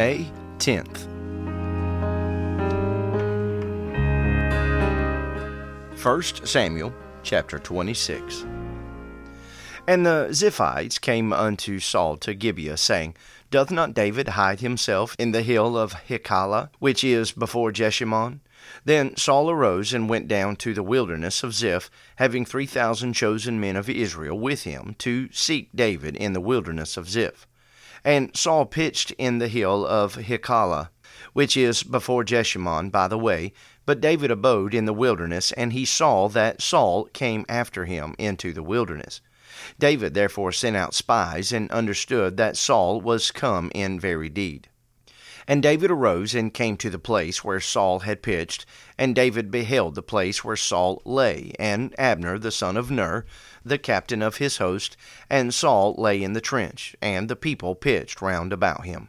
May 10th. 1 Samuel chapter 26. And the Ziphites came unto Saul to Gibeah, saying, Doth not David hide himself in the hill of Hachilah, which is before Jeshimon? Then Saul arose and went down to the wilderness of Ziph, having three thousand chosen men of Israel with him, to seek David in the wilderness of Ziph. And Saul pitched in the hill of Hachilah, which is before Jeshimon by the way, but David abode in the wilderness, and he saw that Saul came after him into the wilderness. David therefore sent out spies, and understood that Saul was come in very deed. And David arose and came to the place where Saul had pitched, and David beheld the place where Saul lay, and Abner the son of Ner, the captain of his host, and Saul lay in the trench, and the people pitched round about him.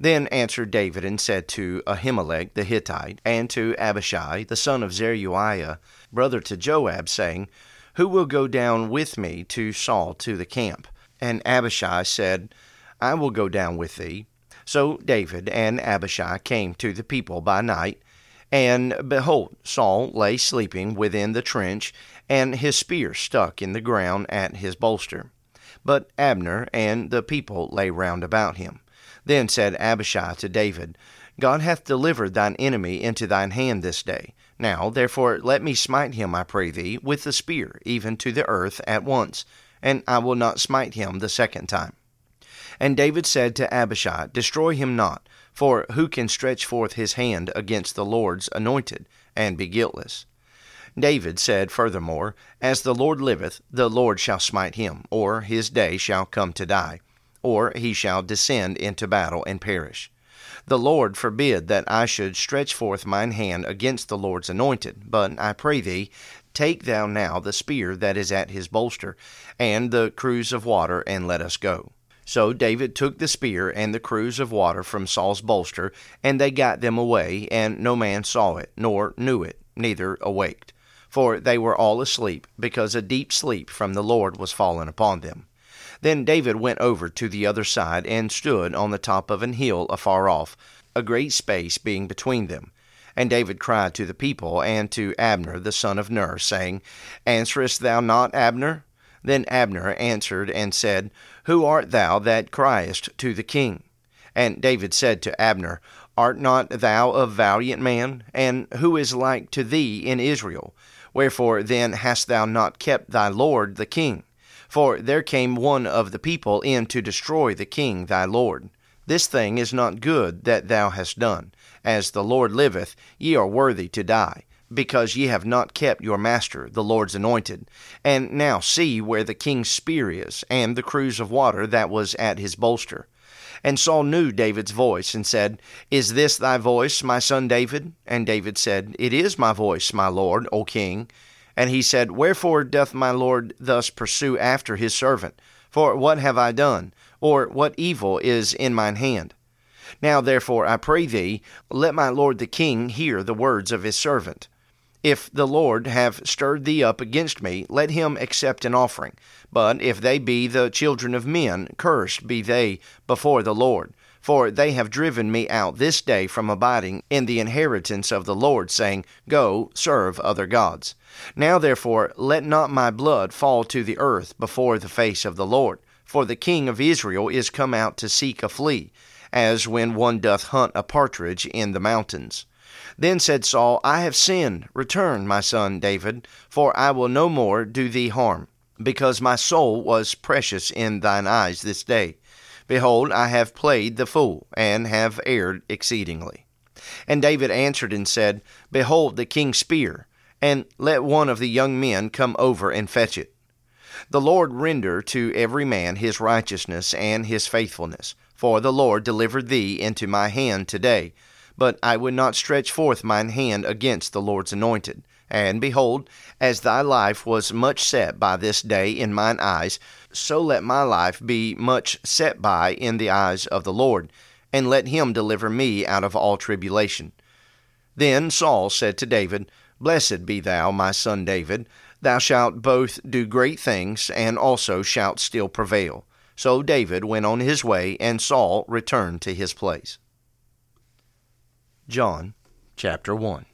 Then answered David and said to Ahimelech the Hittite, and to Abishai the son of Zeruiah, brother to Joab, saying, Who will go down with me to Saul to the camp? And Abishai said, I will go down with thee. So David and Abishai came to the people by night, and behold, Saul lay sleeping within the trench, and his spear stuck in the ground at his bolster. But Abner and the people lay round about him. Then said Abishai to David, God hath delivered thine enemy into thine hand this day. Now, therefore, let me smite him, I pray thee, with the spear, even to the earth at once, and I will not smite him the second time. And David said to Abishai, Destroy him not, for who can stretch forth his hand against the Lord's anointed, and be guiltless? David said furthermore, As the Lord liveth, the Lord shall smite him, or his day shall come to die, or he shall descend into battle and perish. The Lord forbid that I should stretch forth mine hand against the Lord's anointed, but I pray thee, take thou now the spear that is at his bolster, and the cruse of water, and let us go. So David took the spear and the cruse of water from Saul's bolster, and they got them away, and no man saw it, nor knew it, neither awaked. For they were all asleep, because a deep sleep from the Lord was fallen upon them. Then David went over to the other side, and stood on the top of an hill afar off, a great space being between them. And David cried to the people and to Abner the son of Ner, saying, Answerest thou not, Abner? Then Abner answered and said, Who art thou that criest to the king? And David said to Abner, Art not thou a valiant man? And who is like to thee in Israel? Wherefore then hast thou not kept thy lord the king? For there came one of the people in to destroy the king thy lord. This thing is not good that thou hast done. As the Lord liveth, ye are worthy to die because ye have not kept your master, the Lord's anointed. And now see where the king's spear is, and the cruse of water that was at his bolster. And Saul knew David's voice, and said, Is this thy voice, my son David? And David said, It is my voice, my lord, O king. And he said, Wherefore doth my lord thus pursue after his servant? For what have I done? Or what evil is in mine hand? Now therefore I pray thee, let my lord the king hear the words of his servant. If the Lord have stirred thee up against me, let him accept an offering. But if they be the children of men, cursed be they before the Lord. For they have driven me out this day from abiding in the inheritance of the Lord, saying, Go, serve other gods. Now therefore, let not my blood fall to the earth before the face of the Lord. For the king of Israel is come out to seek a flea, as when one doth hunt a partridge in the mountains. Then said Saul, I have sinned. Return, my son David, for I will no more do thee harm, because my soul was precious in thine eyes this day. Behold, I have played the fool, and have erred exceedingly. And David answered and said, Behold the king's spear, and let one of the young men come over and fetch it. The Lord render to every man his righteousness and his faithfulness, for the Lord delivered thee into my hand today but I would not stretch forth mine hand against the Lord's anointed. And behold, as thy life was much set by this day in mine eyes, so let my life be much set by in the eyes of the Lord, and let him deliver me out of all tribulation. Then Saul said to David, Blessed be thou, my son David. Thou shalt both do great things, and also shalt still prevail. So David went on his way, and Saul returned to his place. John chapter 1.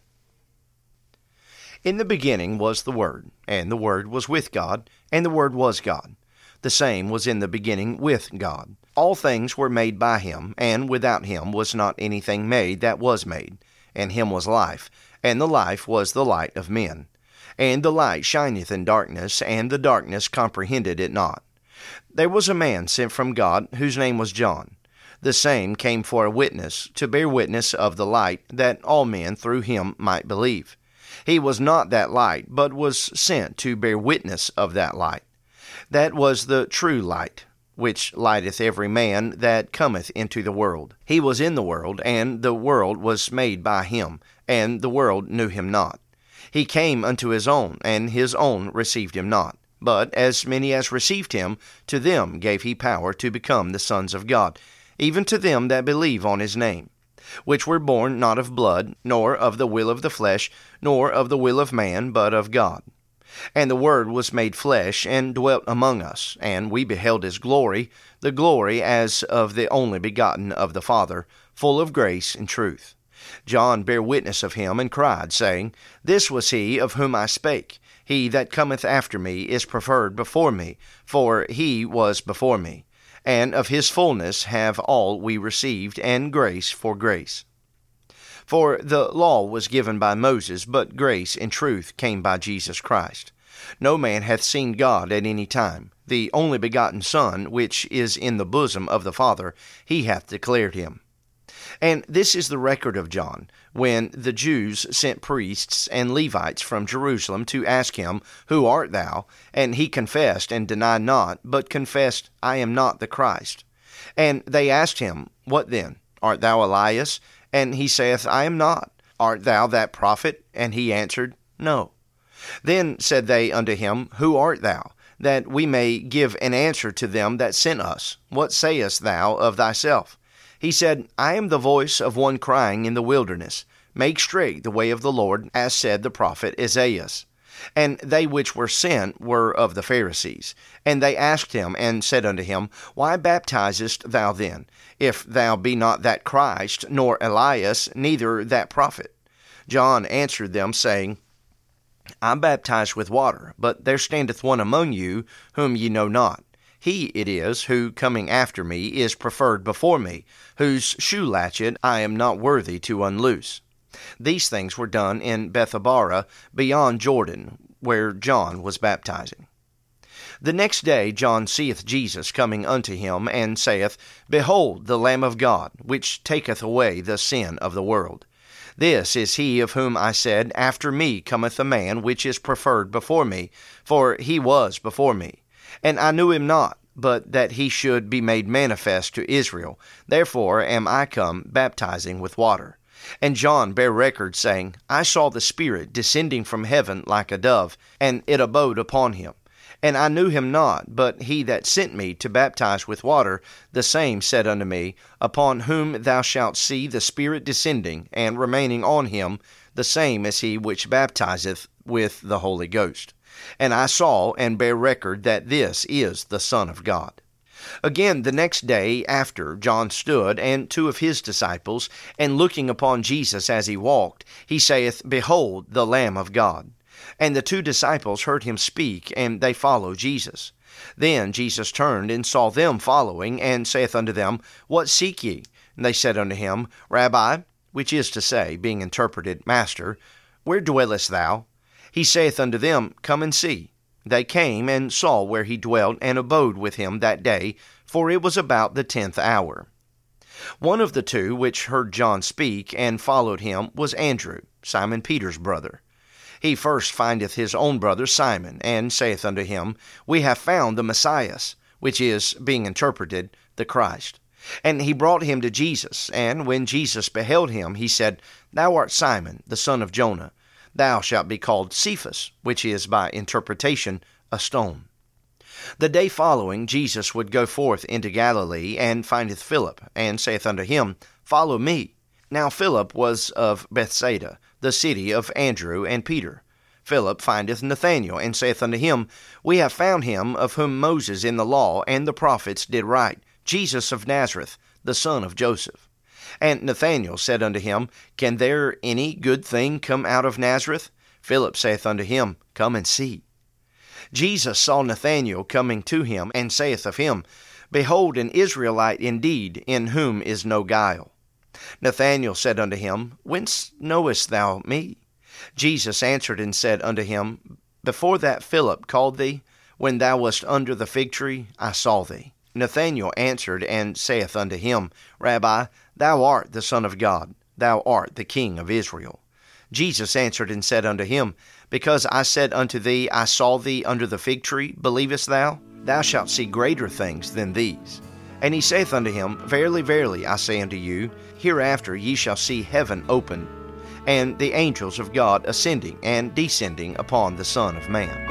In the beginning was the Word, and the Word was with God, and the Word was God. The same was in the beginning with God. All things were made by him, and without him was not anything made that was made. And him was life, and the life was the light of men. And the light shineth in darkness, and the darkness comprehended it not. There was a man sent from God, whose name was John. The same came for a witness, to bear witness of the light, that all men through him might believe. He was not that light, but was sent to bear witness of that light. That was the true light, which lighteth every man that cometh into the world. He was in the world, and the world was made by him, and the world knew him not. He came unto his own, and his own received him not. But as many as received him, to them gave he power to become the sons of God, even to them that believe on his name, which were born not of blood, nor of the will of the flesh, nor of the will of man, but of God. And the Word was made flesh, and dwelt among us, and we beheld his glory, the glory as of the only begotten of the Father, full of grace and truth. John bare witness of him, and cried, saying, This was he of whom I spake. He that cometh after me is preferred before me, for he was before me. And of his fullness have all we received, and grace for grace. For the law was given by Moses, but grace and truth came by Jesus Christ. No man hath seen God at any time. The only begotten Son, which is in the bosom of the Father, he hath declared him. And this is the record of John, when the Jews sent priests and Levites from Jerusalem to ask him, Who art thou? And he confessed and denied not, but confessed, I am not the Christ. And they asked him, What then? Art thou Elias? And he saith, I am not. Art thou that prophet? And he answered, No. Then said they unto him, Who art thou? That we may give an answer to them that sent us. What sayest thou of thyself? He said, I am the voice of one crying in the wilderness, Make straight the way of the Lord, as said the prophet Esaias. And they which were sent were of the Pharisees. And they asked him, and said unto him, Why baptizest thou then, if thou be not that Christ, nor Elias, neither that prophet? John answered them, saying, I baptize with water, but there standeth one among you whom ye know not. He it is who, coming after me, is preferred before me, whose shoe latchet I am not worthy to unloose. These things were done in Bethabara, beyond Jordan, where John was baptizing. The next day John seeth Jesus coming unto him, and saith, Behold the Lamb of God, which taketh away the sin of the world. This is he of whom I said, After me cometh a man which is preferred before me, for he was before me. And I knew him not, but that he should be made manifest to Israel. Therefore am I come baptizing with water. And John bare record, saying, I saw the Spirit descending from heaven like a dove, and it abode upon him. And I knew him not, but he that sent me to baptize with water, the same said unto me, Upon whom thou shalt see the Spirit descending and remaining on him, the same as he which baptizeth with the Holy Ghost. And I saw and bear record that this is the Son of God. Again, the next day after, John stood, and two of his disciples, and looking upon Jesus as he walked, he saith, Behold the Lamb of God. And the two disciples heard him speak, and they followed Jesus. Then Jesus turned and saw them following, and saith unto them, What seek ye? And they said unto him, Rabbi, which is to say, being interpreted, Master, where dwellest thou? He saith unto them, Come and see. They came and saw where he dwelt, and abode with him that day, for it was about the tenth hour. One of the two which heard John speak and followed him was Andrew, Simon Peter's brother. He first findeth his own brother Simon, and saith unto him, We have found the Messiah, which is, being interpreted, the Christ. And he brought him to Jesus, and when Jesus beheld him, he said, Thou art Simon, the son of Jona. Thou shalt be called Cephas, which is by interpretation a stone. The day following, Jesus would go forth into Galilee, and findeth Philip, and saith unto him, Follow me. Now Philip was of Bethsaida, the city of Andrew and Peter. Philip findeth Nathanael, and saith unto him, We have found him of whom Moses in the law and the prophets did write, Jesus of Nazareth, the son of Joseph. And Nathanael said unto him, Can there any good thing come out of Nazareth? Philip saith unto him, Come and see. Jesus saw Nathanael coming to him, and saith of him, Behold, an Israelite indeed, in whom is no guile. Nathanael said unto him, Whence knowest thou me? Jesus answered and said unto him, Before that Philip called thee, when thou wast under the fig tree, I saw thee. Nathanael answered and saith unto him, Rabbi, thou art the Son of God, thou art the King of Israel. Jesus answered and said unto him, Because I said unto thee, I saw thee under the fig tree, believest thou? Thou shalt see greater things than these. And he saith unto him, Verily, verily, I say unto you, hereafter ye shall see heaven open, and the angels of God ascending and descending upon the Son of Man.